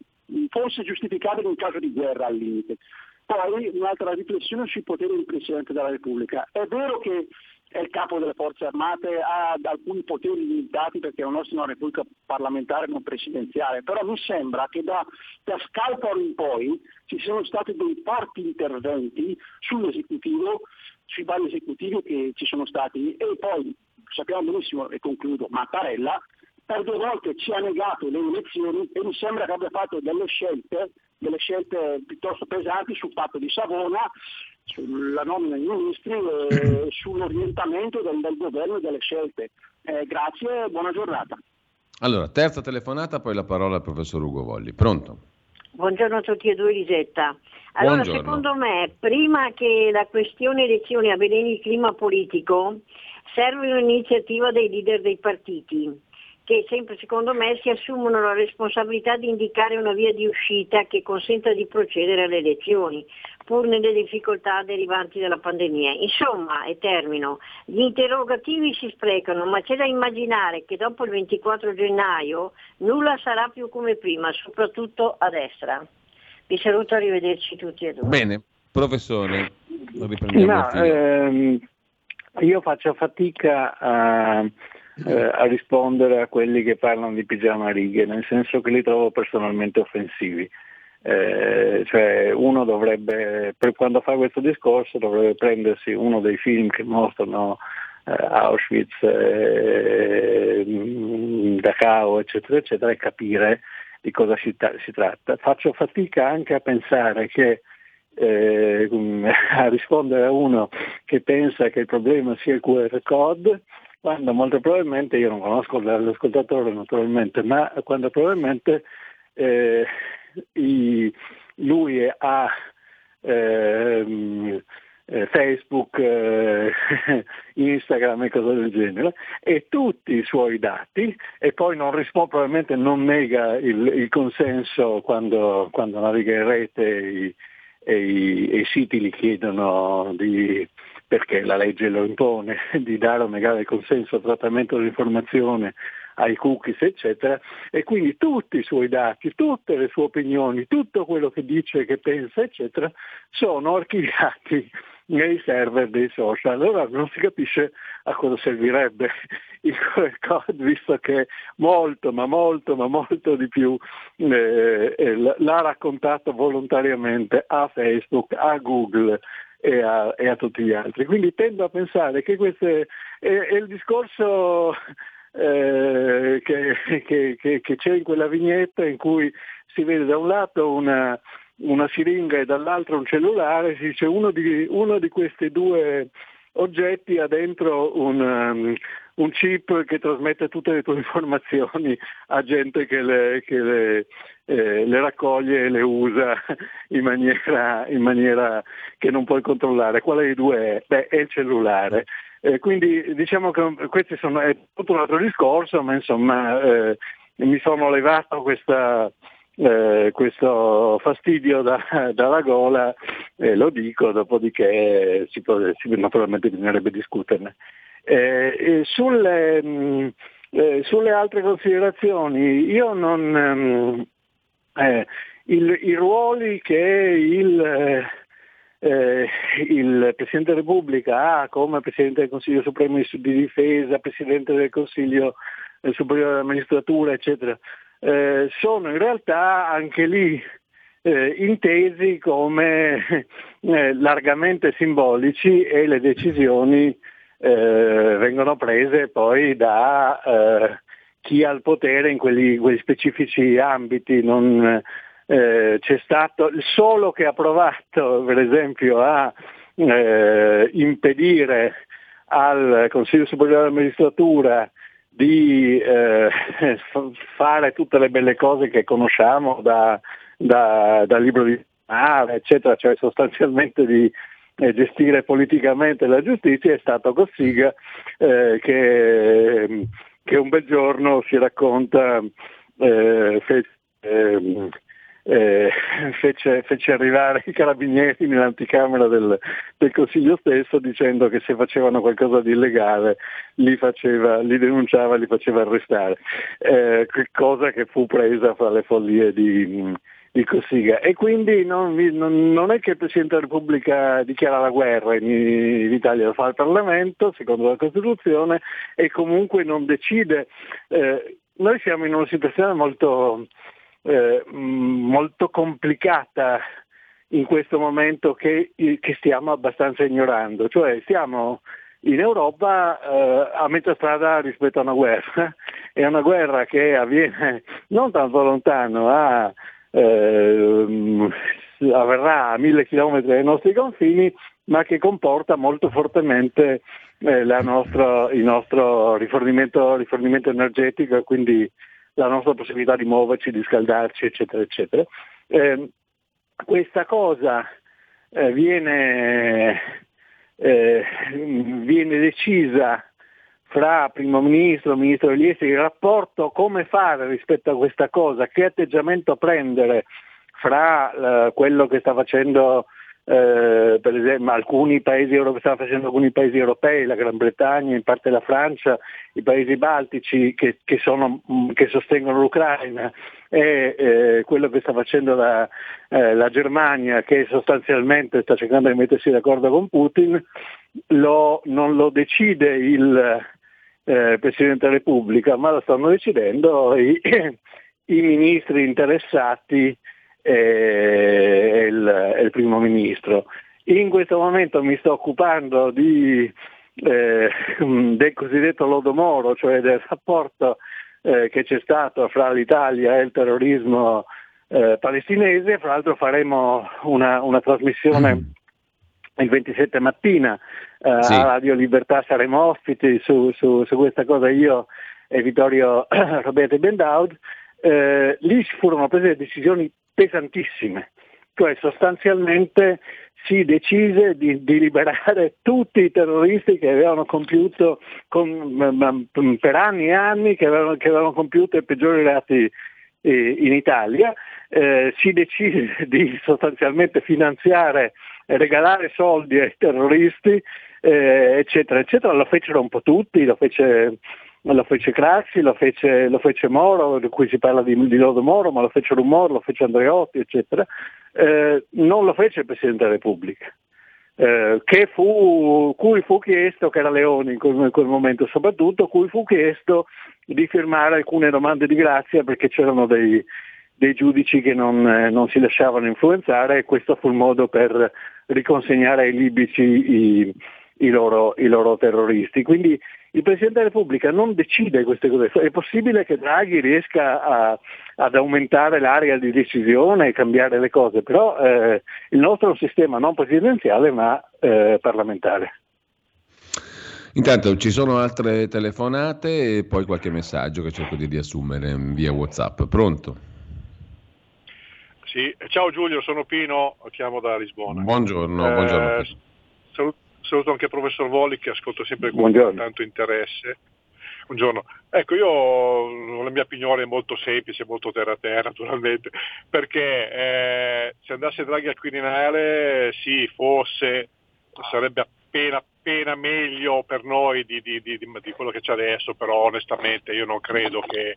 forse giustificabile in caso di guerra al limite. Poi un'altra riflessione sui poteri del Presidente della Repubblica. È vero che è il capo delle forze armate, ha alcuni poteri limitati perché è una repubblica parlamentare non presidenziale, però mi sembra che da, da Scalparo in poi ci siano stati dei forti interventi sull'esecutivo, sui vari esecutivi che ci sono stati e poi sappiamo benissimo, e concludo, Mattarella per due volte ci ha negato le elezioni e mi sembra che abbia fatto delle scelte, delle scelte piuttosto pesanti sul fatto di Savona, sulla nomina dei ministri e sull'orientamento del, del governo e delle scelte. Eh, grazie e buona giornata. Allora, terza telefonata, poi la parola al professor Ugo Volli. Pronto? Buongiorno a tutti e due, Lisetta. Allora, Buongiorno. secondo me, prima che la questione elezioni avveleni il clima politico, Serve un'iniziativa dei leader dei partiti che sempre secondo me si assumono la responsabilità di indicare una via di uscita che consenta di procedere alle elezioni, pur nelle difficoltà derivanti dalla pandemia. Insomma, e termino, gli interrogativi si sprecano, ma c'è da immaginare che dopo il 24 gennaio nulla sarà più come prima, soprattutto a destra. Vi saluto, arrivederci tutti e due. Bene, professore, riprendiamo. No, ehm, io faccio fatica a eh, a rispondere a quelli che parlano di pigiama righe, nel senso che li trovo personalmente offensivi. Eh, cioè uno dovrebbe, per quando fa questo discorso, dovrebbe prendersi uno dei film che mostrano eh, Auschwitz, eh, Dachau, eccetera, eccetera, e capire di cosa si, ta- si, tratta. Faccio fatica anche a pensare che eh, a rispondere a uno che pensa che il problema sia il QR code quando molto probabilmente, io non conosco l'ascoltatore naturalmente, ma quando probabilmente eh, i, lui ha ehm, eh, Facebook, eh, Instagram e cose del genere, e tutti i suoi dati, e poi non risponde, probabilmente non nega il, il consenso quando, quando, naviga in rete e i, e i siti gli chiedono di perché la legge lo impone, di dare o negare il consenso al trattamento dell'informazione ai cookies, eccetera, e quindi tutti i suoi dati, tutte le sue opinioni, tutto quello che dice, che pensa, eccetera, sono archiviati nei server dei social. Allora non si capisce a cosa servirebbe il code, visto che molto, ma molto, ma molto di più eh, eh l'ha raccontato volontariamente a Facebook, a Google, e a, e a, tutti gli altri. Quindi tendo a pensare che questo è, è il discorso eh, che, che, che, che, c'è in quella vignetta in cui si vede da un lato una, una siringa e dall'altro un cellulare, si dice uno di, uno di questi due oggetti ha dentro un, un, chip che trasmette tutte le tue informazioni a gente che le, che le, eh, le raccoglie e le usa in maniera, in maniera, che non puoi controllare. Quale dei due è? Beh, è il cellulare. Eh, quindi diciamo che questo è tutto un altro discorso, ma insomma eh, mi sono levato questa, eh, questo fastidio da, dalla gola, eh, lo dico, dopodiché si può, si, naturalmente bisognerebbe discuterne. Eh, sulle, mm, eh, sulle, altre considerazioni, io non... Mh, eh, il, i ruoli che il, eh, il, Presidente della Repubblica ha come Presidente del Consiglio Supremo di Difesa, Presidente del Consiglio Superiore della Magistratura, eccetera, eh, sono in realtà anche lì eh, intesi come eh, largamente simbolici e le decisioni eh, vengono prese poi da eh, chi ha il potere in quelli, quegli specifici ambiti. Non, eh, c'è stato il solo che ha provato per esempio a impedire al Consiglio Superiore della Magistratura di eh, fare tutte le belle cose che conosciamo da, da, dal libro di mare, eccetera, cioè sostanzialmente di eh, gestire politicamente la giustizia, è stato Cossiga eh, che, che, un bel giorno si racconta eh, fece, ehm, eh, fece, fece, arrivare i carabinieri nell'anticamera del, del, Consiglio stesso dicendo che se facevano qualcosa di illegale li, faceva, li denunciava, li faceva arrestare, eh, cosa che fu presa fra le follie di, di Cossiga. E quindi non, non, è che il Presidente della Repubblica dichiara la guerra in, in, Italia, lo fa il Parlamento, secondo la Costituzione, e comunque non decide. Eh, noi siamo in una situazione molto eh, molto complicata in questo momento che, che, stiamo abbastanza ignorando, cioè stiamo in Europa eh, a metà strada rispetto a una guerra, è una guerra che avviene non tanto lontano, a, eh, avverrà a mille chilometri dai nostri confini, ma che comporta molto fortemente eh, nostra, il nostro rifornimento, rifornimento energetico e quindi la nostra possibilità di muoverci, di scaldarci, eccetera, eccetera. Eh, questa cosa eh, viene, eh, viene, decisa fra primo ministro, ministro degli esteri, il rapporto come fare rispetto a questa cosa, che atteggiamento prendere fra eh, quello che sta facendo eh, per esempio alcuni paesi europei, stanno facendo alcuni paesi europei, la Gran Bretagna, in parte la Francia, i paesi baltici che, che, sono, mm, che sostengono l'Ucraina e eh, quello che sta facendo la, eh, la, Germania che sostanzialmente sta cercando di mettersi d'accordo con Putin, lo, non lo decide il eh, Presidente della Repubblica, ma lo stanno decidendo i, i ministri interessati e il, il, primo ministro. In questo momento mi sto occupando di, eh, del cosiddetto lodo Moro, cioè del rapporto eh, che c'è stato fra l'Italia e il terrorismo eh, palestinese, fra l'altro faremo una, una trasmissione. il 27 mattina eh, sì. a Radio Libertà, saremo ospiti su, su, su questa cosa io e Vittorio Roberto Bendaud. Eh, lì furono prese decisioni pesantissime, cioè sostanzialmente si decise di, di, liberare tutti i terroristi che avevano compiuto con, per anni e anni, che avevano, che avevano compiuto i peggiori reati eh, in Italia, eh, si decise di sostanzialmente finanziare regalare soldi ai terroristi, eh, eccetera, eccetera, lo fecero un po' tutti, lo fece lo fece Craxi, lo fece, lo fece Moro, di cui si parla di, di Lodo Moro, ma lo fece Rumor, lo fece Andreotti, eccetera, eh, non lo fece il Presidente della Repubblica. Eh, fu, cui fu chiesto, che era Leone in quel, in quel, momento soprattutto, cui fu chiesto di firmare alcune domande di grazia perché c'erano dei, dei giudici che non, eh, non, si lasciavano influenzare e questo fu il modo per riconsegnare ai libici i, i, loro, i loro terroristi. Quindi il Presidente della Repubblica non decide queste cose, è possibile che Draghi riesca a, ad aumentare l'area di decisione e cambiare le cose, però eh, il nostro è un sistema non presidenziale ma eh, parlamentare. Intanto ci sono altre telefonate e poi qualche messaggio che cerco di riassumere via Whatsapp. Pronto? Sì, ciao Giulio, sono Pino, chiamo da Lisbona. Buongiorno, eh, buongiorno. Salut- saluto anche il professor Voli che ascolto sempre con Buongiorno. tanto interesse. Buongiorno. Ecco, io la mia opinione è molto semplice, molto terra terra naturalmente, perché eh, se andasse Draghi al Quirinale, sì, forse sarebbe appena, appena meglio per noi di, di, di, di quello che c'è adesso, però onestamente io non credo che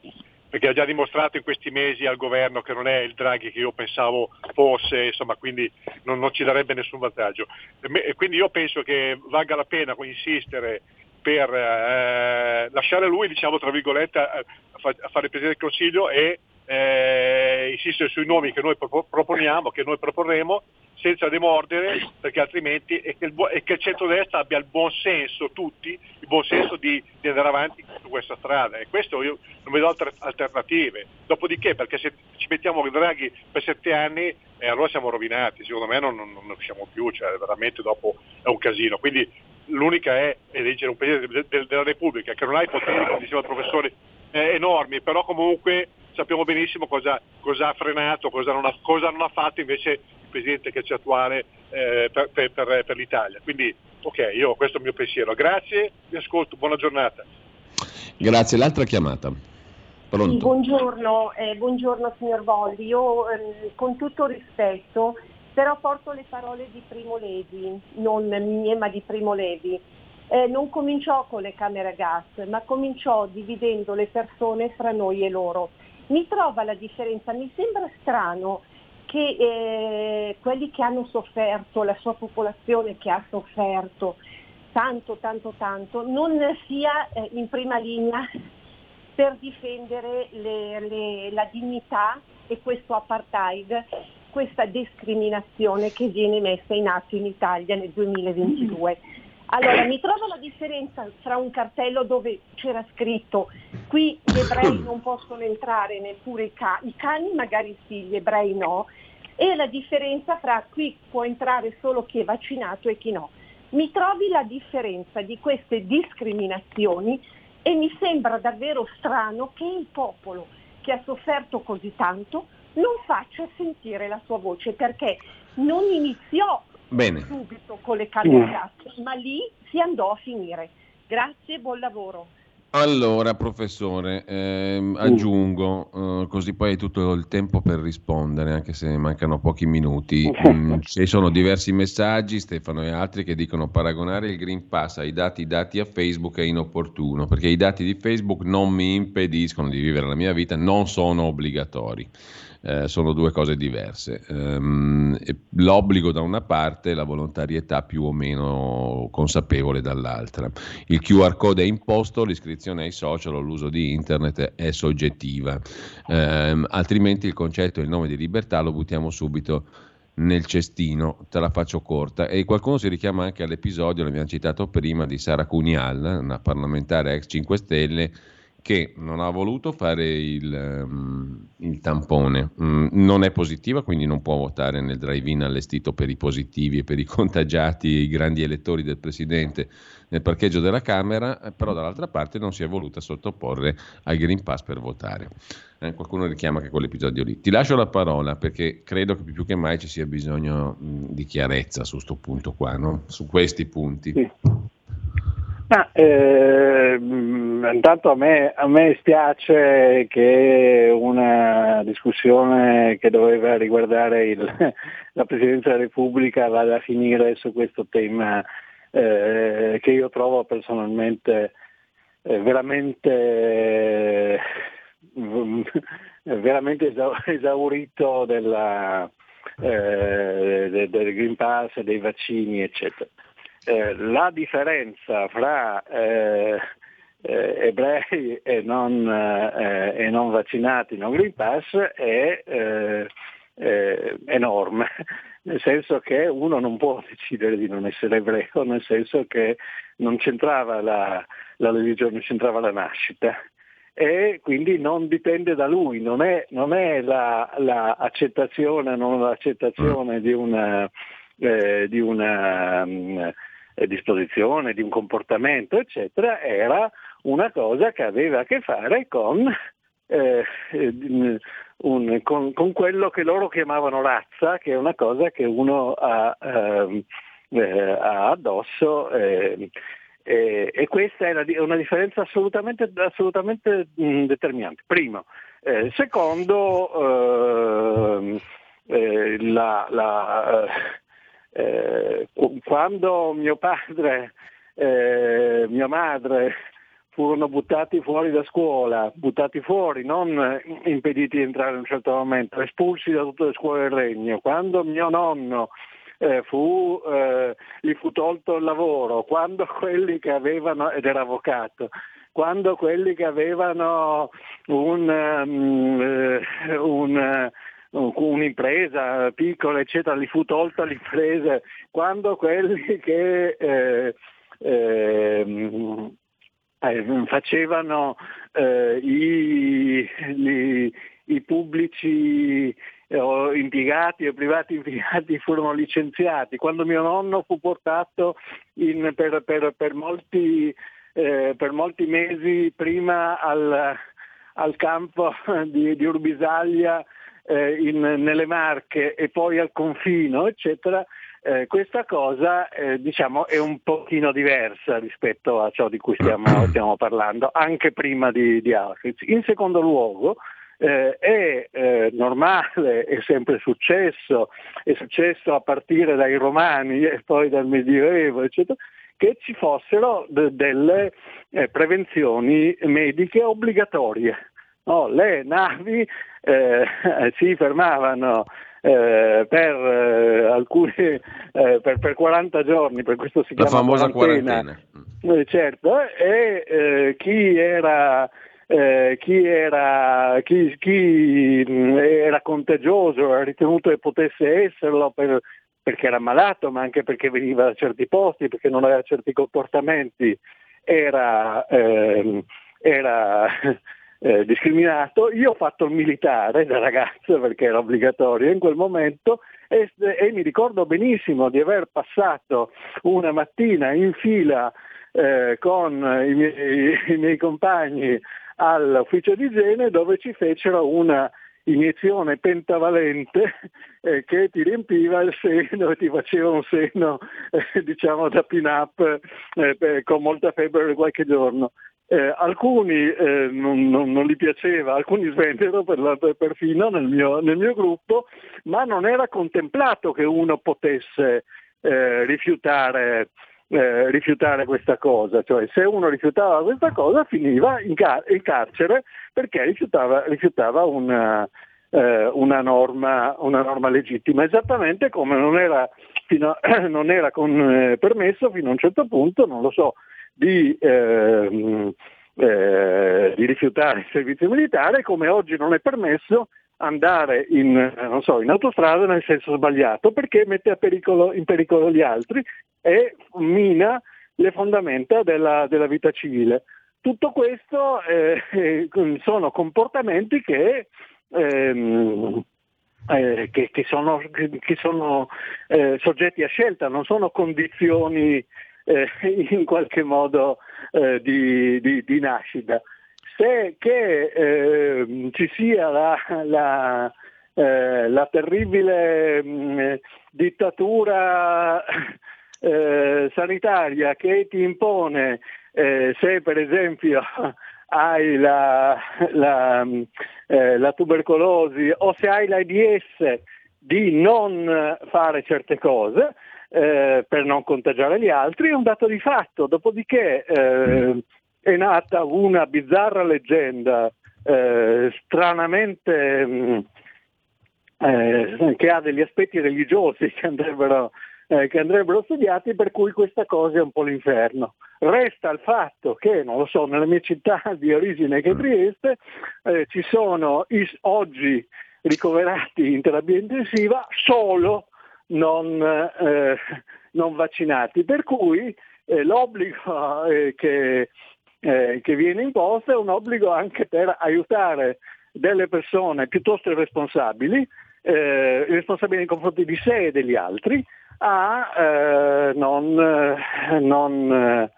perché ha già dimostrato in questi mesi al governo che non è il Draghi che io pensavo fosse, insomma, quindi non, non ci darebbe nessun vantaggio. E quindi io penso che valga la pena insistere per eh, lasciare lui, diciamo, tra virgolette, a, a fare il Presidente del Consiglio e eh, insistere sui nomi che noi proponiamo, che noi proporremo, senza demordere, perché altrimenti è che il, è che il centrodestra abbia il buon senso, tutti, il buon senso di, di, andare avanti su questa strada. E questo io non vedo altre alternative. Dopodiché, perché se ci mettiamo Draghi per sette anni, eh, allora siamo rovinati, secondo me non, non, non usciamo più, cioè veramente dopo è un casino. Quindi l'unica è eleggere un Presidente della Repubblica che non ha i poteri, come diceva il professore, eh, enormi, però comunque sappiamo benissimo cosa, cosa ha frenato, cosa non ha, cosa non ha, fatto invece il Presidente che c'è attuale eh, per, per, per, per, l'Italia. Quindi ok, io questo è il mio pensiero. Grazie, vi ascolto, buona giornata. Grazie, l'altra chiamata. Sì, buongiorno, eh, buongiorno signor Volli, io eh, con tutto rispetto però porto le parole di Primo Levi, non mie ma di Primo Levi eh, non cominciò con le camere a gas, ma cominciò dividendo le persone fra noi e loro. Mi trova la differenza, mi sembra strano che eh, quelli che hanno sofferto, la sua popolazione che ha sofferto tanto, tanto, tanto, non sia eh, in prima linea per difendere le, le, la dignità e questo apartheid, questa discriminazione che viene messa in atto in Italia nel 2022. Allora, mi trovo la differenza tra un cartello dove c'era scritto qui gli ebrei non possono entrare neppure i, ca- i cani, magari sì, gli ebrei no, e la differenza fra qui può entrare solo chi è vaccinato e chi no. Mi trovi la differenza di queste discriminazioni e mi sembra davvero strano che il popolo che ha sofferto così tanto non faccia sentire la sua voce perché non iniziò Bene. subito con le a gas, ma lì si andò a finire. Grazie, buon lavoro. Allora, professore, ehm, aggiungo, eh, così poi hai tutto il tempo per rispondere, anche se mancano pochi minuti. Mm, ci sono diversi messaggi, Stefano e altri, che dicono paragonare il Green Pass ai dati dati a Facebook è inopportuno, perché i dati di Facebook non mi impediscono di vivere la mia vita, non sono obbligatori eh, sono due cose diverse. Um, l'obbligo da una parte e la volontarietà più o meno consapevole dall'altra. Il QR code è imposto, l'iscrizione ai social o l'uso di internet è soggettiva, um, altrimenti il concetto e il nome di libertà lo buttiamo subito nel cestino, te la faccio corta. E qualcuno si richiama anche all'episodio, l'abbiamo citato prima, di Sara Cunial, una parlamentare ex 5 Stelle, che non ha voluto fare il, um, il tampone, mm, non è positiva, quindi non può votare nel drive-in allestito per i positivi e per i contagiati, i grandi elettori del Presidente nel parcheggio della Camera, eh, però dall'altra parte non si è voluta sottoporre al Green Pass per votare. Eh, qualcuno richiama che quell'episodio lì. Ti lascio la parola perché credo che più che mai ci sia bisogno mh, di chiarezza su questo punto qua, no? su questi punti. Sì. Ma, eh, intanto a me, a me spiace che una discussione che doveva riguardare il, la Presidenza della Repubblica vada a finire su questo tema eh, che io trovo personalmente eh, veramente, veramente esaurito della, eh, del Green Pass, dei vaccini, eccetera. Eh, la differenza fra eh, eh, ebrei e non, eh, e non, vaccinati, non Green Pass, è enorme, nel senso che uno non può decidere di non essere ebreo, nel senso che non c'entrava la, la religione, c'entrava la nascita. E quindi non dipende da lui, non è, non è l'accettazione la non l'accettazione di una, eh, di una um, eh, disposizione, di un comportamento, eccetera, era una cosa che aveva a che fare con, eh, un, con, con quello che loro chiamavano razza, che è una cosa che uno ha, ehm, eh, ha addosso. Eh, eh, e questa è una, differenza assolutamente, assolutamente mh, determinante. Primo. Eh, secondo, ehm, eh, la, la, eh, quando mio padre eh, mia madre furono buttati fuori da scuola, buttati fuori, non impediti di entrare in un certo momento, espulsi da tutte le scuole del regno, quando mio nonno eh, fu, eh, gli fu tolto il lavoro, quando quelli che avevano, ed era avvocato, quando quelli che avevano un, um, un un'impresa piccola, eccetera, gli fu tolta l'impresa, quando quelli che eh, ehm, eh, facevano eh, i, i, i, pubblici o impiegati o privati impiegati furono licenziati, quando mio nonno fu portato in, per, per, per, molti, eh, per, molti, mesi prima al, al campo di, di Urbisaglia eh, in, nelle Marche e poi al confino, eccetera, eh, questa cosa eh, diciamo, è un pochino diversa rispetto a ciò di cui stiamo, stiamo parlando, anche prima di, di, Auschwitz. In secondo luogo, eh, è eh, normale, è sempre successo, è successo a partire dai Romani e poi dal Medioevo, eccetera, che ci fossero de- delle eh, prevenzioni mediche obbligatorie. No, le navi eh, si fermavano eh, per, eh, alcuni, eh, per, per, 40 giorni, per questo si chiama La famosa quarantena. quarantena. Eh, certo, e eh, chi era chi, era, chi, chi mm, era contagioso, era ritenuto che potesse esserlo per, perché era malato, ma anche perché veniva da certi posti, perché non aveva certi comportamenti, era, ehm, era eh, discriminato. Io ho fatto il militare da ragazzo perché era obbligatorio in quel momento e, e mi ricordo benissimo di aver passato una mattina in fila eh, con i miei, i miei compagni all'ufficio di igiene dove ci fecero una iniezione pentavalente eh, che ti riempiva il seno e ti faceva un seno eh, diciamo da pin-up eh, con molta febbre per qualche giorno. Eh, alcuni eh, non, non, non, gli piaceva, alcuni svennero per perfino nel mio, nel mio, gruppo, ma non era contemplato che uno potesse eh, rifiutare, eh, rifiutare, questa cosa, cioè se uno rifiutava questa cosa finiva in, car- in carcere perché rifiutava, rifiutava una, eh, una, norma, una, norma, legittima, esattamente come non era, a, non era con, eh, permesso fino a un certo punto, non lo so, di, eh, eh, di, rifiutare il servizio militare, come oggi non è permesso andare in, so, in, autostrada nel senso sbagliato perché mette pericolo, in pericolo gli altri e mina le fondamenta della, della vita civile. Tutto questo eh, sono comportamenti che, ehm, eh, che, che sono, che sono eh, soggetti a scelta, non sono condizioni eh, in qualche modo eh, di, di, di, nascita. Se che eh, ci sia la, la, eh, la terribile mh, mm, dittatura eh, sanitaria che ti impone eh, se per esempio hai la, la, la tubercolosi o se hai l'AIDS di non fare certe cose, eh, per non contagiare gli altri, è un dato di fatto. Dopodiché eh, è nata una bizzarra leggenda eh, stranamente mh, mm, eh, che ha degli aspetti religiosi che andrebbero, eh, che andrebbero studiati, per cui questa cosa è un po' l'inferno. Resta il fatto che, non lo so, nella mia città di origine che è Trieste, eh, ci sono is- oggi ricoverati in terapia intensiva solo non, eh, non vaccinati. Per cui eh, l'obbligo eh, che, eh, che, viene imposto è un obbligo anche per aiutare delle persone piuttosto irresponsabili, eh, irresponsabili nei confronti di sé e degli altri, a eh, non, non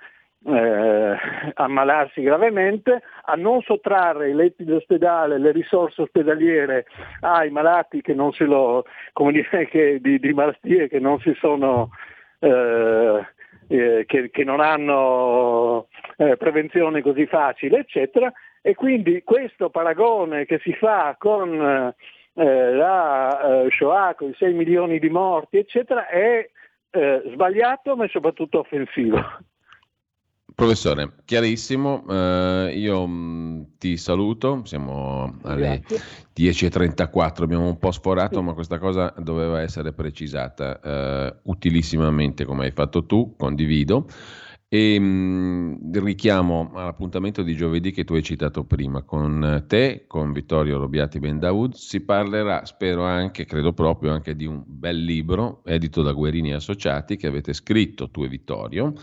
eh, ammalarsi gravemente, a non sottrarre i letti d'ospedale, le risorse ospedaliere ai malati che non se lo, come dire, che, di, di, malattie che non si sono, eh, eh, che, che, non hanno eh, prevenzione così facile, eccetera. E quindi questo paragone che si fa con eh, la Shoah, con i 6 milioni di morti, eccetera, è sbagliato ma soprattutto offensivo. Professore, chiarissimo, eh, io mh, mm, ti saluto, siamo alle Grazie. 10.34, abbiamo un po' sforato, sì. ma questa cosa doveva essere precisata eh, utilissimamente come hai fatto tu, condivido. E mh, richiamo all'appuntamento di giovedì che tu hai citato prima con te, con Vittorio Robiati Bendaud. Si parlerà, spero anche, credo proprio, anche di un bel libro edito da Guerini Associati che avete scritto tu e Vittorio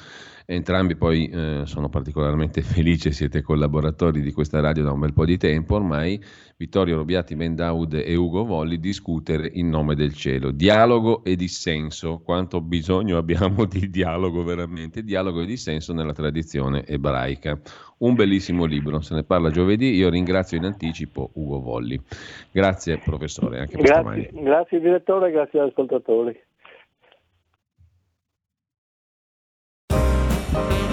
Entrambi poi eh, sono particolarmente felice, siete collaboratori di questa radio da un bel po' di tempo ormai. Vittorio Robiati Mendaud e Ugo Volli discutere in nome del cielo. Dialogo e dissenso, quanto bisogno abbiamo di dialogo veramente, dialogo e dissenso nella tradizione ebraica. Un bellissimo libro, se ne parla giovedì. Io ringrazio in anticipo Ugo Volli. Grazie professore, anche per grazie, Grazie direttore, grazie agli ascoltatori.